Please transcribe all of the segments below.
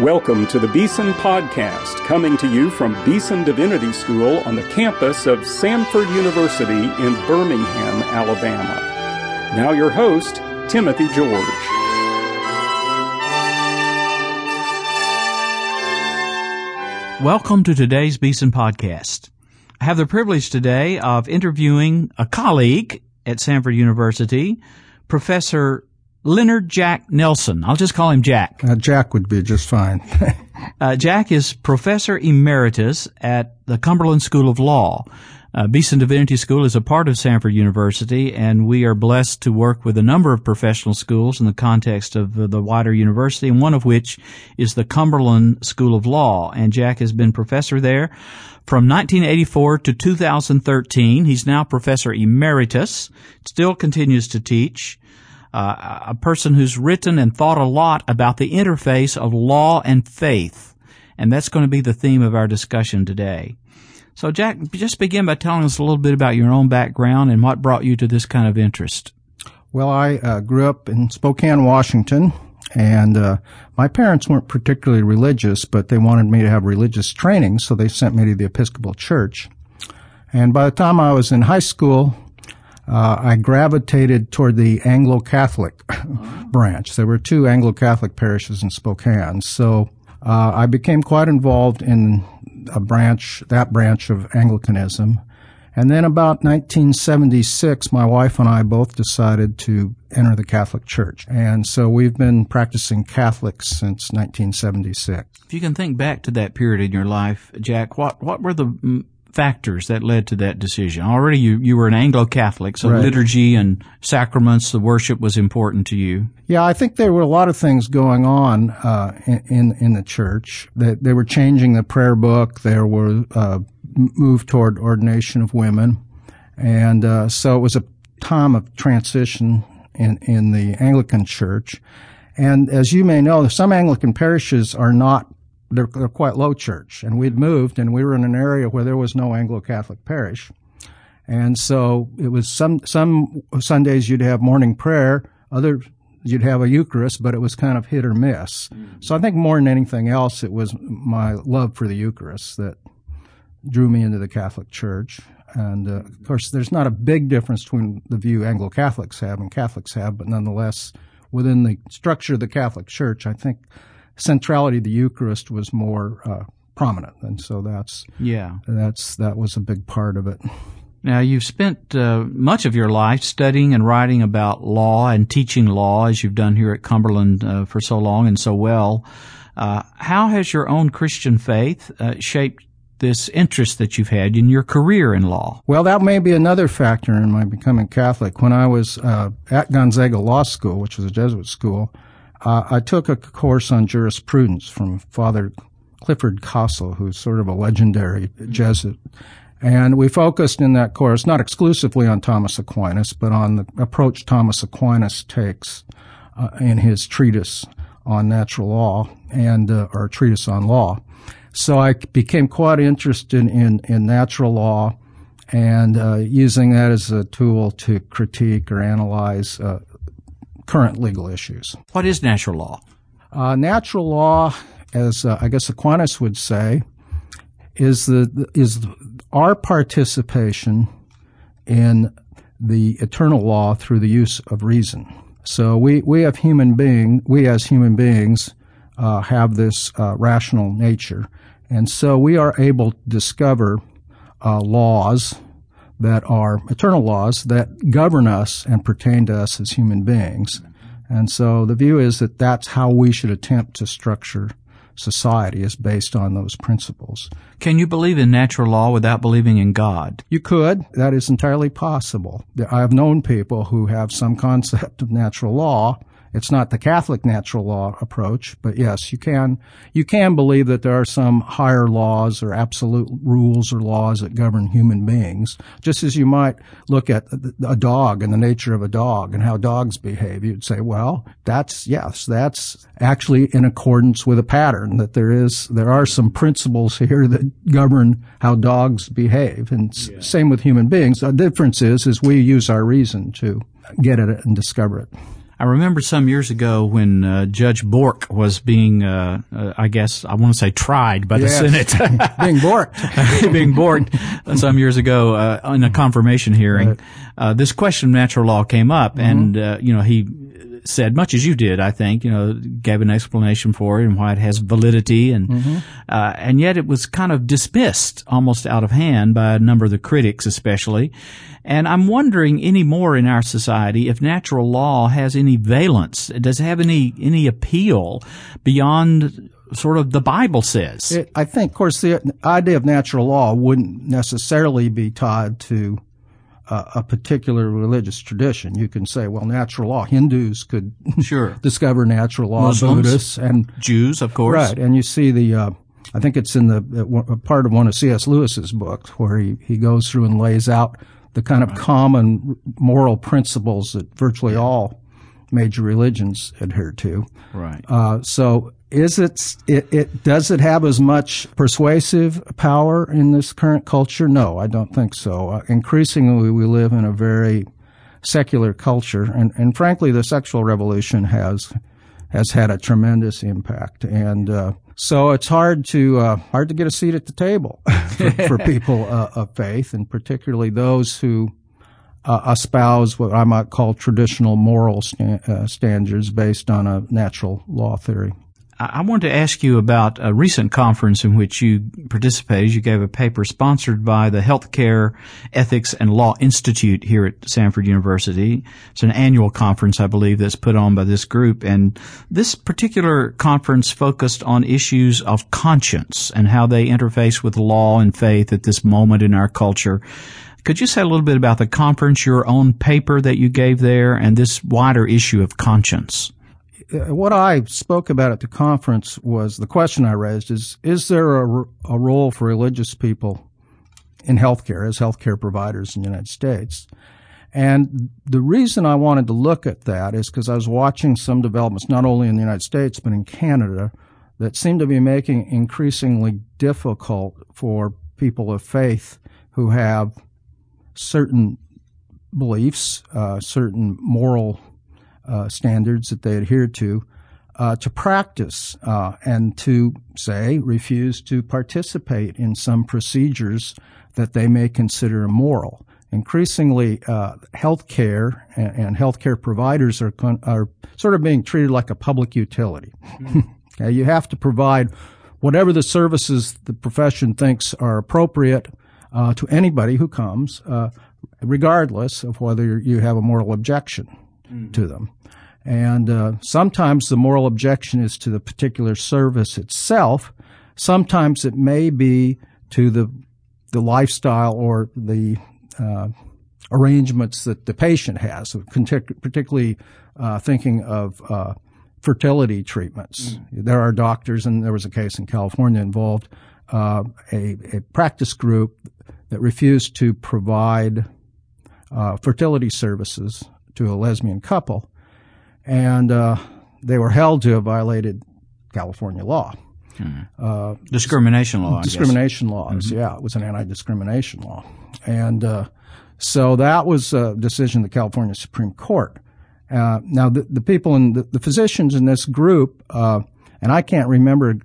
Welcome to the Beeson Podcast, coming to you from Beeson Divinity School on the campus of Samford University in Birmingham, Alabama. Now, your host, Timothy George. Welcome to today's Beeson Podcast. I have the privilege today of interviewing a colleague at Samford University, Professor Leonard Jack Nelson. I'll just call him Jack. Uh, Jack would be just fine. uh, Jack is Professor Emeritus at the Cumberland School of Law. Uh, Beeson Divinity School is a part of Samford University, and we are blessed to work with a number of professional schools in the context of uh, the wider university, and one of which is the Cumberland School of Law. And Jack has been professor there from 1984 to 2013. He's now Professor Emeritus, still continues to teach uh, a person who's written and thought a lot about the interface of law and faith. And that's going to be the theme of our discussion today. So, Jack, just begin by telling us a little bit about your own background and what brought you to this kind of interest. Well, I uh, grew up in Spokane, Washington, and uh, my parents weren't particularly religious, but they wanted me to have religious training, so they sent me to the Episcopal Church. And by the time I was in high school, uh, I gravitated toward the Anglo-Catholic branch. There were two Anglo-Catholic parishes in Spokane, so uh, I became quite involved in a branch, that branch of Anglicanism. And then about 1976, my wife and I both decided to enter the Catholic Church. And so we've been practicing Catholics since 1976. If you can think back to that period in your life, Jack, what, what were the factors that led to that decision? Already you, you were an Anglo-Catholic, so right. liturgy and sacraments, the worship was important to you. Yeah, I think there were a lot of things going on uh, in in the church. That they were changing the prayer book. There were uh, move toward ordination of women, and uh, so it was a time of transition in in the Anglican Church. And as you may know, some Anglican parishes are not they're, they're quite low church. And we'd moved and we were in an area where there was no Anglo-Catholic parish. And so it was some, some Sundays you'd have morning prayer, other you'd have a Eucharist, but it was kind of hit or miss. Mm. So I think more than anything else, it was my love for the Eucharist that drew me into the Catholic Church. And uh, of course, there's not a big difference between the view Anglo Catholics have and Catholics have, but nonetheless, within the structure of the Catholic Church, I think centrality of the Eucharist was more uh, prominent, and so that's yeah, that's that was a big part of it. Now, you've spent uh, much of your life studying and writing about law and teaching law, as you've done here at Cumberland uh, for so long and so well. Uh, how has your own Christian faith uh, shaped this interest that you've had in your career in law? Well, that may be another factor in my becoming Catholic. When I was uh, at Gonzaga Law School, which was a Jesuit school, uh, I took a course on jurisprudence from Father Clifford Castle, who's sort of a legendary Jesuit. And we focused in that course not exclusively on Thomas Aquinas, but on the approach Thomas Aquinas takes uh, in his treatise on natural law and uh, or treatise on law. So I became quite interested in, in natural law and uh, using that as a tool to critique or analyze uh, current legal issues. What is natural law? Uh, natural law, as uh, I guess Aquinas would say, is the is our participation in the eternal law through the use of reason. So we we have human being we as human beings uh, have this uh, rational nature, and so we are able to discover uh, laws that are eternal laws that govern us and pertain to us as human beings. And so the view is that that's how we should attempt to structure society is based on those principles. Can you believe in natural law without believing in God? You could. That is entirely possible. I have known people who have some concept of natural law it's not the Catholic natural law approach, but yes, you can, you can believe that there are some higher laws or absolute rules or laws that govern human beings, just as you might look at a dog and the nature of a dog and how dogs behave. You'd say, well, that's, yes, that's actually in accordance with a pattern that there is, there are some principles here that govern how dogs behave. And yeah. same with human beings. The difference is, is we use our reason to get at it and discover it. I remember some years ago when uh, Judge Bork was being, uh, uh, I guess, I want to say tried by the Yes. Senate. Being borked. being borked some years ago uh, in a confirmation hearing. Uh, this question of natural law came up, and uh, you know he said much as you did. I think you know gave an explanation for it and why it has validity, and uh, and yet it was kind of dismissed almost out of hand by a number of the critics, especially. And I'm wondering any more in our society if natural law has any valence. Does it have any any appeal beyond sort of the Bible says? It, I think, of course, the idea of natural law wouldn't necessarily be tied to a particular religious tradition. You can say, well, natural law, Hindus could sure. discover natural law, Muslims. Buddhists, and Jews, of course. right. And you see the, uh, I think it's in the uh, part of one of C.S. Lewis's books where he, he goes through and lays out the kind of common moral principles that virtually all major religions adhere to. Right. Uh, so is it, it, it, does it have as much persuasive power in this current culture? No, I don't think so. Uh, increasingly, we live in a very secular culture, and, and frankly, the sexual revolution has has had a tremendous impact, and uh, so it's hard to uh, hard to get a seat at the table for, for people uh, of faith, and particularly those who uh, espouse what I might call traditional moral sta- uh, standards based on a natural law theory. I wanted to ask you about a recent conference in which you participated. You gave a paper sponsored by the Healthcare Ethics and Law Institute here at Samford University. It's an annual conference, I believe, that's put on by this group. And this particular conference focused on issues of conscience and how they interface with law and faith at this moment in our culture. Could you say a little bit about the conference, your own paper that you gave there, and this wider issue of conscience? Uh, What I spoke about at the conference was the question I raised is, is there a, a role for religious people in healthcare as healthcare providers in the United States? And the reason I wanted to look at that is because I was watching some developments, not only in the United States, but in Canada, that seem to be making increasingly difficult for people of faith who have certain beliefs, uh, certain moral standards that they adhere to, uh, to practice uh, and to say refuse to participate in some procedures that they may consider immoral. Increasingly, uh, healthcare and, and healthcare providers are con- are sort of being treated like a public utility. okay, you have to provide whatever the services the profession thinks are appropriate uh, to anybody who comes, uh, regardless of whether you have a moral objection to them. And uh, sometimes the moral objection is to the particular service itself. Sometimes it may be to the the lifestyle or the uh, arrangements that the patient has, particularly uh, thinking of uh, fertility treatments. There are doctors, and there was a case in California involved uh, a, a practice group that refused to provide uh, fertility services to a lesbian couple, and uh, they were held to have violated California law. Discrimination law. I guess. discrimination laws. Yeah, it was an anti-discrimination law, and uh, so that was a decision of the California Supreme Court. Uh, now, the, the people and the, the physicians in this group, uh, and I can't remember.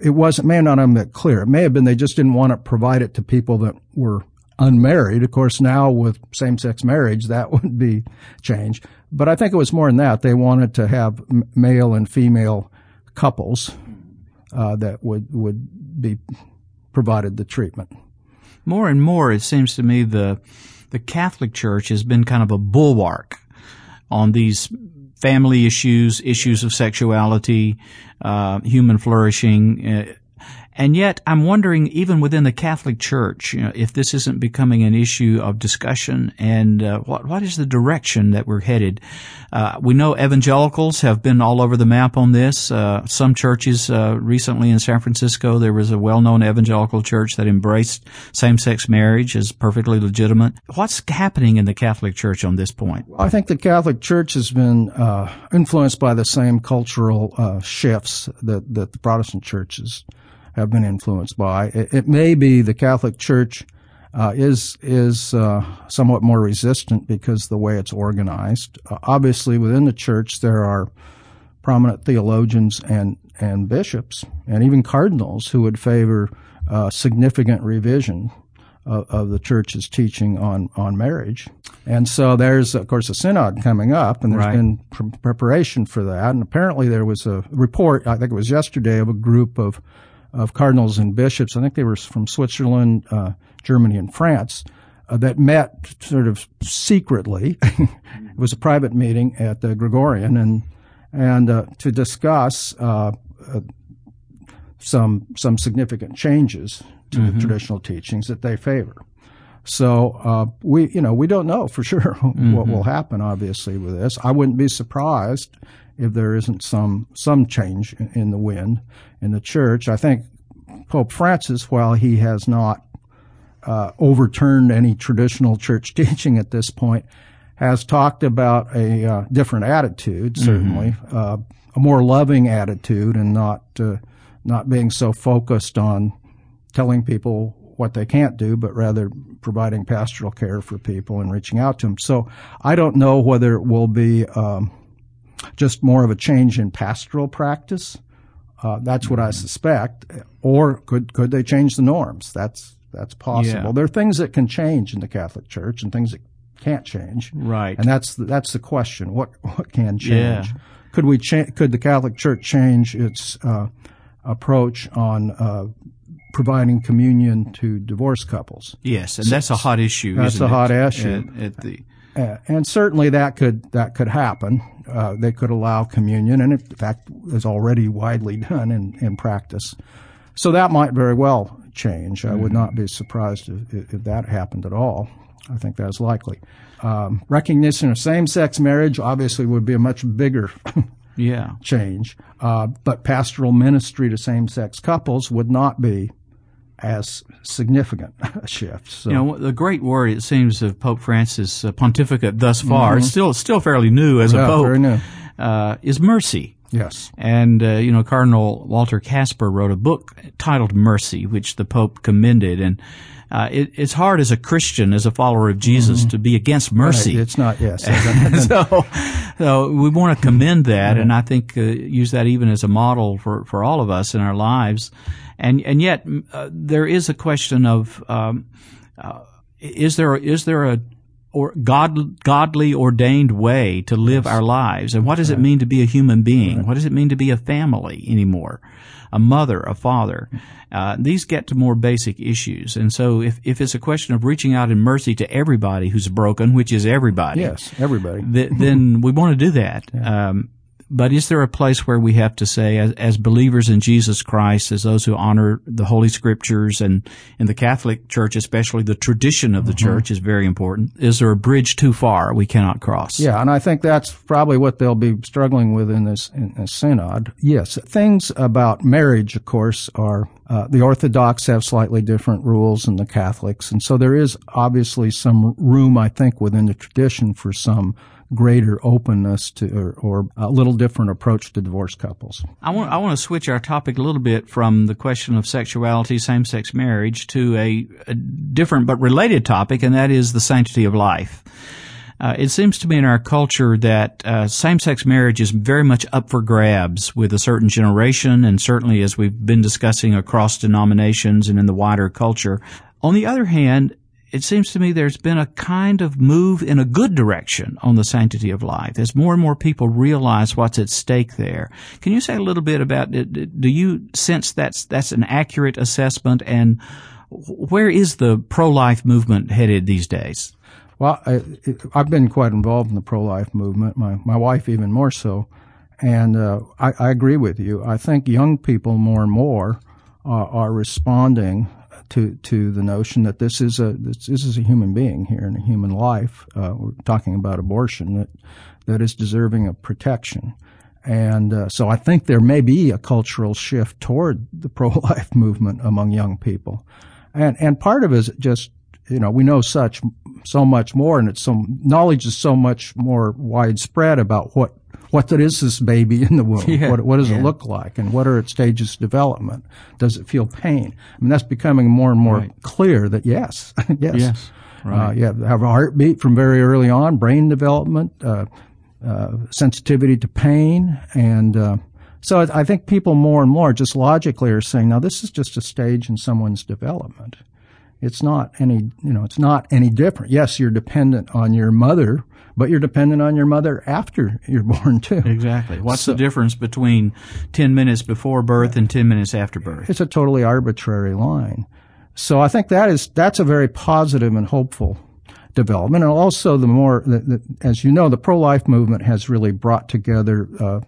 It wasn't may not have been clear. It may have been they just didn't want to provide it to people that were unmarried. Of course, now with same-sex marriage, that would be changed. But I think it was more than that. They wanted to have male and female couples uh, that would would be provided the treatment. more and more, it seems to me the the Catholic Church has been kind of a bulwark on these family issues, issues of sexuality, uh, human flourishing. And yet, I'm wondering, even within the Catholic Church, you know, if this isn't becoming an issue of discussion, and uh, what what is the direction that we're headed? Uh, we know evangelicals have been all over the map on this. Uh, some churches uh, recently in San Francisco, there was a well-known evangelical church that embraced same-sex marriage as perfectly legitimate. What's happening in the Catholic Church on this point? I think the Catholic Church has been uh, influenced by the same cultural uh, shifts that, that the Protestant churches have been influenced by. It, it may be the Catholic Church uh, is is uh, somewhat more resistant because of the way it's organized. Uh, obviously, within the church, there are prominent theologians and and bishops and even cardinals who would favor uh, significant revision of, of, the church's teaching on on marriage. And so there's of course a synod coming up, and there's right. been pr- preparation for that. And apparently there was a report, I think it was yesterday, of a group of of cardinals and bishops. I think they were from Switzerland, uh, Germany, and France. Uh, that met sort of secretly. it was a private meeting at the Gregorian, and and uh, to discuss uh, uh, some some significant changes to mm-hmm. the traditional teachings that they favor. So uh, we, you know, we don't know for sure mm-hmm. what will happen. Obviously, with this, I wouldn't be surprised if there isn't some some change in, in the wind in the church. I think Pope Francis, while he has not uh, overturned any traditional church teaching at this point, has talked about a uh, different attitude, mm-hmm. certainly, mm-hmm. uh, a more loving attitude, and not uh, not being so focused on telling people what they can't do, but rather providing pastoral care for people and reaching out to them. So I don't know whether it will be um, just more of a change in pastoral practice. Uh, that's what I suspect. Or could could they change the norms? That's that's possible. Yeah. There are things that can change in the Catholic Church and things that can't change. Right. And that's the, that's the question. What what can change? Yeah. Could we cha- could the Catholic Church change its uh, approach on uh, providing communion to divorced couples? Yes, and so, that's a hot issue. That's a hot issue. At, at the and certainly that could that could happen. Uh, they could allow communion, and in fact, is already widely done in, in practice. So that might very well change. I would mm-hmm. not be surprised if, if, that happened at all. I think that's likely. Um, recognition of same-sex marriage obviously would be a much bigger yeah. change, uh, but pastoral ministry to same-sex couples would not be as significant a shift. So. You know, the great worry it seems of Pope Francis' uh, pontificate thus far, mm-hmm. still still fairly new as yeah, a pope. Uh, is mercy. Yes. And, uh, you know, Cardinal Walter Kasper wrote a book titled Mercy, which the Pope commended. And uh, it, it's hard as a Christian, as a follower of Jesus, mm-hmm. to be against mercy. Right. It's not, yes. so, so we want to commend that, mm-hmm. and I think uh, use that even as a model for, for all of us in our lives. And and yet uh, there is a question of um, uh, is there is there a or God, godly ordained way to live yes. our lives. And what does it mean to be a human being? Right. What does it mean to be a family anymore? A mother, a father. Uh, these get to more basic issues. And so if, if it's a question of reaching out in mercy to everybody who's broken, which is everybody. Yes, everybody. Th- then we want to do that. Yeah. Um, but is there a place where we have to say, as, as, believers in Jesus Christ, as those who honor the Holy Scriptures and in the Catholic Church, especially the tradition of the mm-hmm. church is very important. Is there a bridge too far we cannot cross? Yeah, and I think that's probably what they'll be struggling with in this, in this synod. Yes, things about marriage, of course, are uh, the Orthodox have slightly different rules than the Catholics, and so there is obviously some room, I think, within the tradition for some greater openness to or, or, a little different approach to divorced couples. I want I want to switch our topic a little bit from the question of sexuality, same-sex marriage to a, a different but related topic, and that is the sanctity of life. Uh, it seems to me in our culture that uh, same-sex marriage is very much up for grabs with a certain generation, and certainly as we've been discussing across denominations and in the wider culture. On the other hand, it seems to me there's been a kind of move in a good direction on the sanctity of life as more and more people realize what's at stake there. Can you say a little bit about? Do you sense that's that's an accurate assessment and where is the pro-life movement headed these days? Well, I, have been quite involved in the pro-life movement. My my wife even more so, and uh, I, I, agree with you. I think young people more and more uh, are responding to to the notion that this is a this, this is a human being here in a human life. Uh, we're talking about abortion that that is deserving of protection. And uh, so I think there may be a cultural shift toward the pro-life movement among young people. And, and part of it is just, you know, we know such, so much more and it's so, knowledge is so much more widespread about what what is this baby in the womb? Yeah, what, what does yeah. it look like? And what are its stages of development? Does it feel pain? I mean, that's becoming more and more Right. clear that yes, yes. Yes, right. Uh, you have, have a heartbeat from very early on, brain development, uh, uh, sensitivity to pain, and uh, so I think people more and more just logically are saying, now this is just a stage in someone's development. It's not any, you know, it's not any different. Yes, you're dependent on your mother, but you're dependent on your mother after you're born too. Exactly. What's the difference between 10 minutes before birth and 10 minutes after birth? It's a totally arbitrary line. So I think that is that's a very positive and hopeful development. And also, the more, the, the, as you know, the pro-life movement has really brought together uh,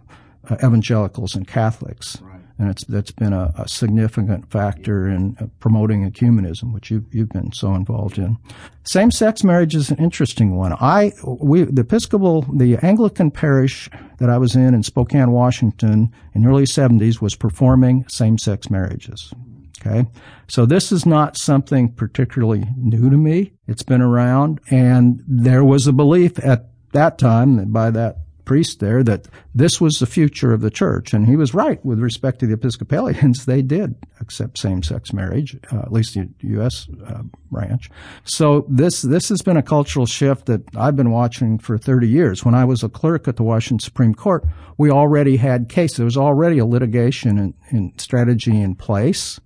uh, evangelicals and Catholics, and it's that's been a, a significant factor in uh, promoting ecumenism, which you, you've been so involved in. Same-sex marriage is an interesting one. I we the Episcopal the Anglican parish that I was in in Spokane, Washington, in the early '70s was performing same-sex marriages. Okay. So this is not something particularly new to me. It's been around and there was a belief at that time by that priest there that this was the future of the church. And he was right with respect to the Episcopalians. They did accept same-sex marriage, uh, at least the U.S. Uh, branch. So this, this has been a cultural shift that I've been watching for 30 years. When I was a clerk at the Washington Supreme Court, we already had cases. There was already a litigation and, and strategy in place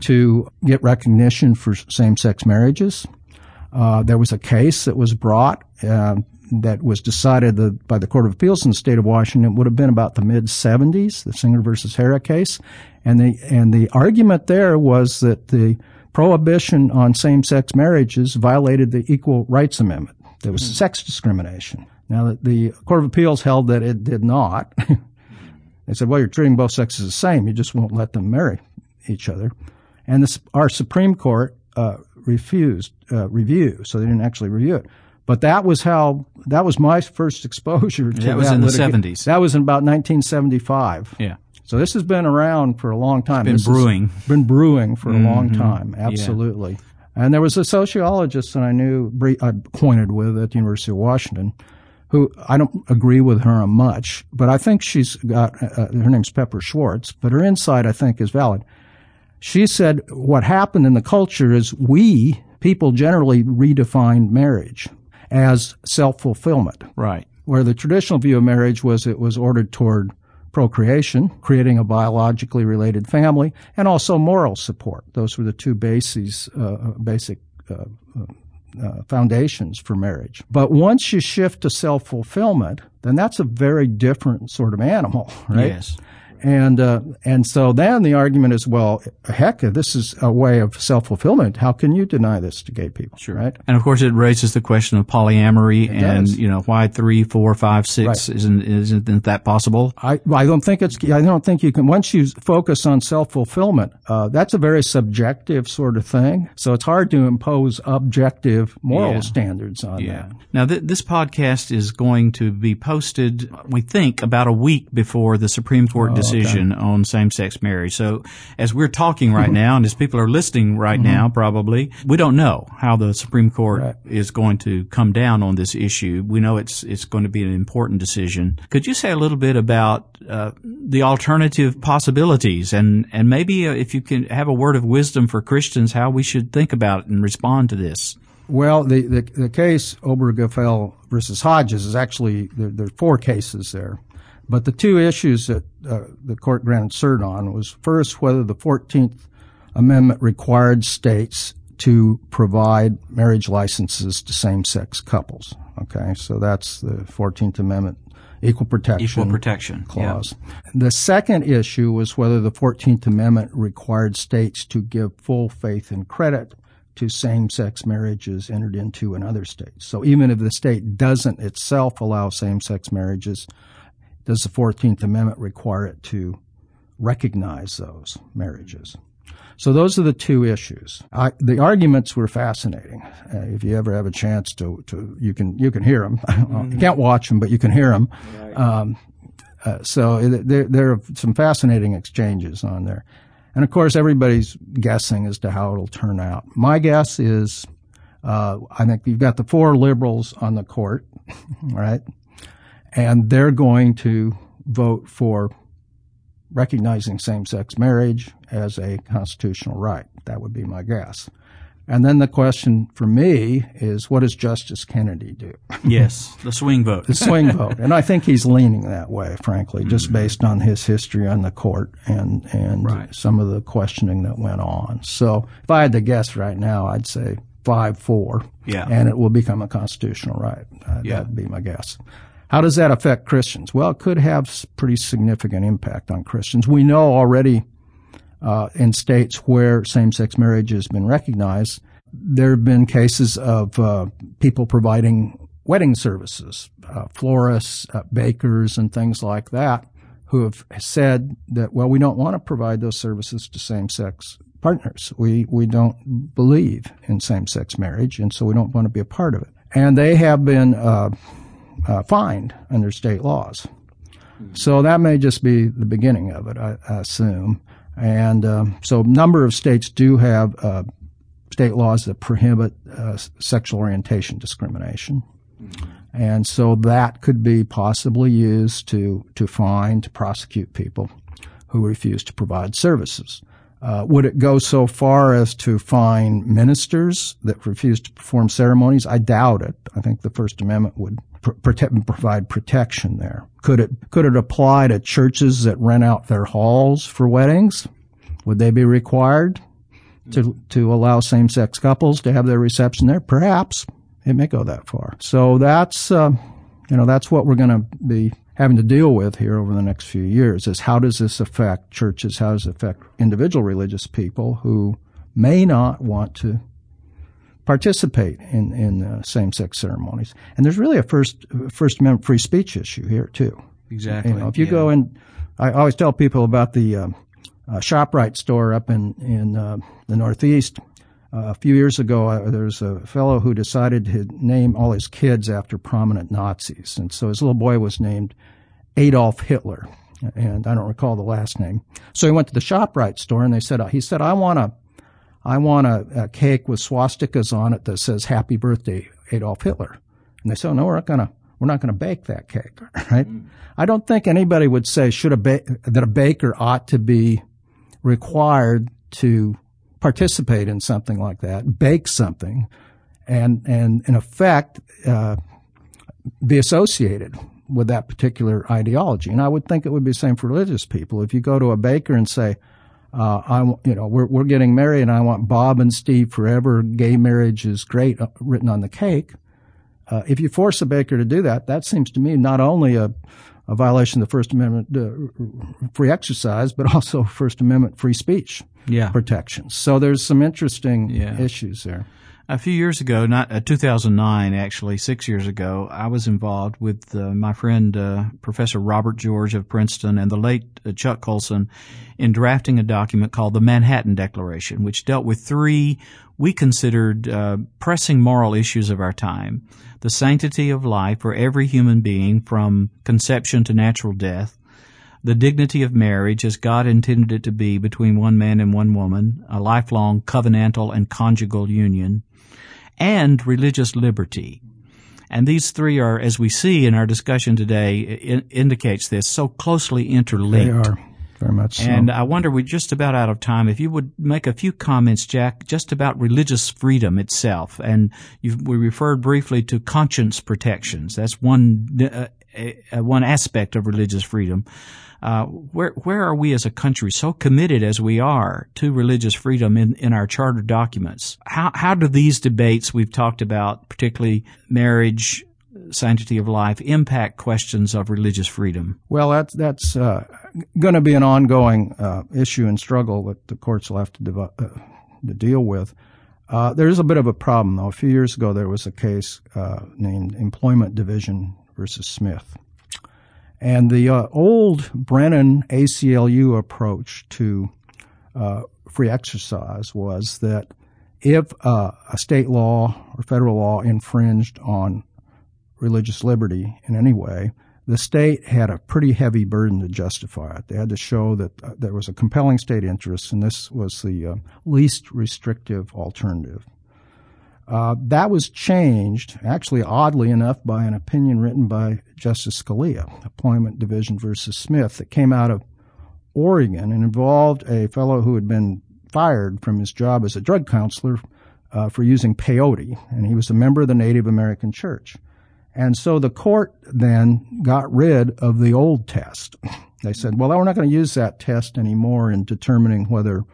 to get recognition for same-sex marriages. Uh, there was a case that was brought uh, that was decided the, by the Court of Appeals in the state of Washington. Would have been about the mid 70s, the Singer versus Hara case, and the and the argument there was that the prohibition on same-sex marriages violated the Equal Rights Amendment. There was sex discrimination. Now, the, the Court of Appeals held that it did not. they said, "Well, you're treating both sexes the same. You just won't let them marry." each other. And this, our Supreme Court uh, refused uh, review, so they didn't actually review it. But that was how that was my first exposure to That was in the 70s. That was in about 1975. Yeah. So this has been around for a long time. been This brewing. Mm-hmm. been brewing for a long time. Absolutely. And there was a sociologist that I knew, I pointed with at the University of Washington, who I don't agree with her on much, but I think she's got, uh, her name's Pepper Schwartz, but her insight I think is valid. She said what happened in the culture is we, people generally redefined marriage as self-fulfillment Right. where the traditional view of marriage was it was ordered toward procreation, creating a biologically related family, and also moral support. Those were the two bases, uh, basic uh, uh, foundations for marriage. But once you shift to self-fulfillment, then that's a very different sort of animal, right? Yes. And uh, and so then the argument is, well, heck, this is a way of self fulfillment. How can you deny this to gay people? Sure. Right? And of course, it raises the question of polyamory and does. you know why three, four, five, six isn't isn't that possible? I I don't think it's I don't think you can once you focus on self fulfillment. Uh, that's a very subjective sort of thing. So it's hard to impose objective moral Yeah. standards on that. Now, th- this podcast is going to be posted, we think, about a week before the Supreme Court. Oh, Decision on same-sex marriage. So, as we're talking Mm-hmm. right now, and as people are listening right now, probably, we don't know how the Supreme Court Right. is going to come down on this issue. We know it's it's going to be an important decision. Could you say a little bit about uh, the alternative possibilities, and and maybe uh, if you can have a word of wisdom for Christians, how we should think about and respond to this? Well, the, the, the case Obergefell versus Hodges is actually, there, there are four cases there. But the two issues that uh, the court granted cert on was first whether the 14th Amendment required states to provide marriage licenses to same-sex couples. Okay, so that's the 14th Amendment equal protection Equal protection clause. The second issue was whether the 14th Amendment required states to give full faith and credit to same-sex marriages entered into in other states. So even if the state doesn't itself allow same-sex marriages, does the 14th Amendment require it to recognize those marriages? So those are the two issues. I, the arguments were fascinating. Uh, if you ever have a chance to, to you can you can hear them. you can't watch them, but you can hear them. Um, uh, so it, there, there are some fascinating exchanges on there. And of course, everybody's guessing as to how it'll turn out. My guess is, uh, I think you've got the four liberals on the court, right? And they're going to vote for recognizing same-sex marriage as a constitutional right. That would be my guess. And then the question for me is, what does Justice Kennedy do? Yes, the swing vote. the swing vote, and I think he's leaning that way, frankly, just mm-hmm. based on his history on the court and and right. some of the questioning that went on. So, if I had to guess right now, I'd say five four. Yeah, and it will become a constitutional right. Uh, yeah. that'd be my guess. How does that affect Christians? Well, it could have pretty significant impact on Christians. We know already uh, in states where same-sex marriage has been recognized, there have been cases of uh, people providing wedding services, uh, florists, uh, bakers, and things like that, who have said that, well, we don't want to provide those services to same-sex partners. We we don't believe in same-sex marriage, and so we don't want to be a part of it. And they have been uh, fined under state laws. So that may just be the beginning of it, I, I assume. And um, so, a number of states do have uh, state laws that prohibit uh, sexual orientation discrimination. And so that could be possibly used to, to fine, to prosecute people who refuse to provide services. Uh, would it go so far as to fine ministers that refuse to perform ceremonies? I doubt it. I think the First Amendment would protect, provide protection there. Could it could it apply to churches that rent out their halls for weddings? Would they be required to to allow same sex couples to have their reception there? Perhaps it may go that far. So that's uh, you know that's what we're going to be having to deal with here over the next few years is how does this affect churches? How does it affect individual religious people who may not want to participate in, in uh, same-sex ceremonies? And there's really a first First Amendment free speech issue here too. Exactly. You know, if you yeah. go in, I always tell people about the uh, uh, ShopRite store up in in uh, the Northeast uh, a few years ago, uh, there was a fellow who decided to name all his kids after prominent Nazis. And so his little boy was named Adolf Hitler. And I don't recall the last name. So he went to the ShopRite store and they said, he said, I want a, I want a, a cake with swastikas on it that says happy birthday Adolf Hitler. And they said, oh, no, we're not going to, we're not going to bake that cake, right? Mm. I don't think anybody would say should a ba- that a baker ought to be required to participate in something like that, bake something, and and in effect uh, be associated with that particular ideology. And I would think it would be the same for religious people. If you go to a baker and say, uh, I, you know, we're, we're getting married and I want Bob and Steve forever. Gay marriage is great uh, written on the cake. Uh, if you force a baker to do that, that seems to me not only a, a violation of the First Amendment uh, free exercise, but also First Amendment free speech yeah. protections. So there's some interesting yeah. issues there. A few years ago, not uh, 2009, actually six years ago, I was involved with uh, my friend uh, Professor Robert George of Princeton and the late uh, Chuck Colson in drafting a document called the Manhattan Declaration, which dealt with three we considered uh, pressing moral issues of our time: the sanctity of life for every human being from conception to natural death, the dignity of marriage as God intended it to be between one man and one woman, a lifelong covenantal and conjugal union, and religious liberty. And these three are, as we see in our discussion today, in, indicates this so closely interlinked. They are very much. So. And I wonder, we're just about out of time. If you would make a few comments, Jack, just about religious freedom itself, and we referred briefly to conscience protections. That's one uh, uh, one aspect of religious freedom. Uh, where where are we as a country so committed as we are to religious freedom in, in our charter documents? How how do these debates we've talked about, particularly marriage, sanctity of life, impact questions of religious freedom? Well, that's that's uh, going to be an ongoing uh, issue and struggle that the courts will have to, uh, to deal with. Uh, there's a bit of a problem, though. A few years ago, there was a case named Employment Division versus Smith and the uh, old Brennan ACLU approach to uh, free exercise was that if uh, a state law or federal law infringed on religious liberty in any way, the state had a pretty heavy burden to justify it. They had to show that uh, there was a compelling state interest, and this was the uh, least restrictive alternative. Uh, that was changed, actually, oddly enough, by an opinion written by Justice Scalia, Employment Division versus Smith, that came out of Oregon and involved a fellow who had been fired from his job as a drug counselor uh, for using peyote, and he was a member of the Native American Church. And so the court then got rid of the old test. They said, well, we're not going to use that test anymore in determining whether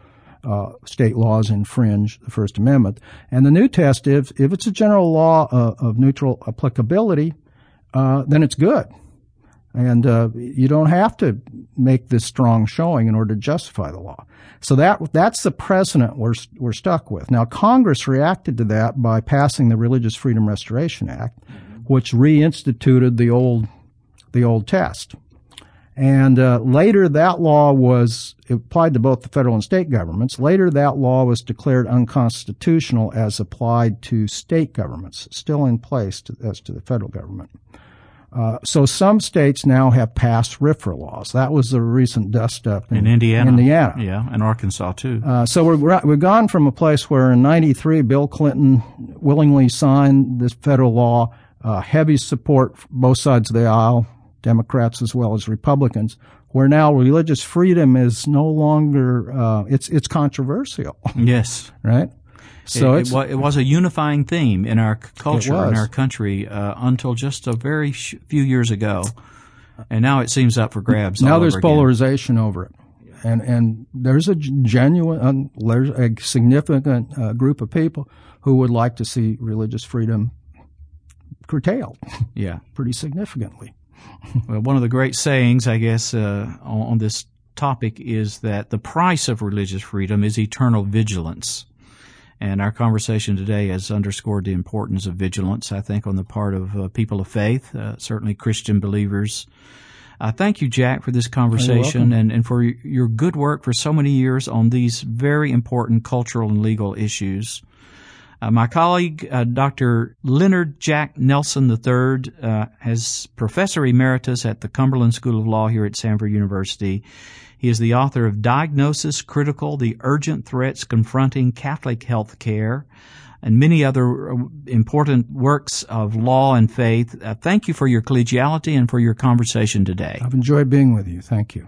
uh, state laws infringe the First Amendment. And the new test, if, if it's a general law of, of neutral applicability, uh, then it's good. And uh, you don't have to make this strong showing in order to justify the law. So that that's the precedent we're we're stuck with. Now Congress reacted to that by passing the Religious Freedom Restoration Act, which reinstituted the old the old test. And uh, later, that law was applied to both the federal and state governments. Later, that law was declared unconstitutional as applied to state governments, still in place to, as to the federal government. Uh, so some states now have passed RFRA laws. That was the recent dust up in, in Indiana. Indiana. Yeah, and Arkansas too. Uh, so we're, we've gone from a place where in 93 Bill Clinton willingly signed this federal law, uh, heavy support both sides of the aisle, Democrats as well as Republicans, where now religious freedom is no longer, uh, it's, it's controversial. Yes. right? So it, it, it, was a unifying theme in our culture, in our country, uh, until just a very sh- few years ago, and now it seems up for grabs. Now there's again. polarization over it, and and there's a genuine, there's a significant uh, group of people who would like to see religious freedom curtailed. Yeah, pretty significantly. Well, one of the great sayings, I guess, uh, on, on this topic is that the price of religious freedom is eternal vigilance. And our conversation today has underscored the importance of vigilance, I think, on the part of uh, people of faith, uh, certainly Christian believers. Uh, thank you, Jack, for this conversation and, and for your good work for so many years on these very important cultural and legal issues. Uh, my colleague, uh, Dr. Leonard Jack Nelson III, uh, has professor emeritus at the Cumberland School of Law here at Samford University. He is the author of Diagnosis Critical, the Urgent Threats Confronting Catholic Health Care, and many other uh, important works of law and faith. Uh, thank you for your collegiality and for your conversation today. I've enjoyed being with you. Thank you.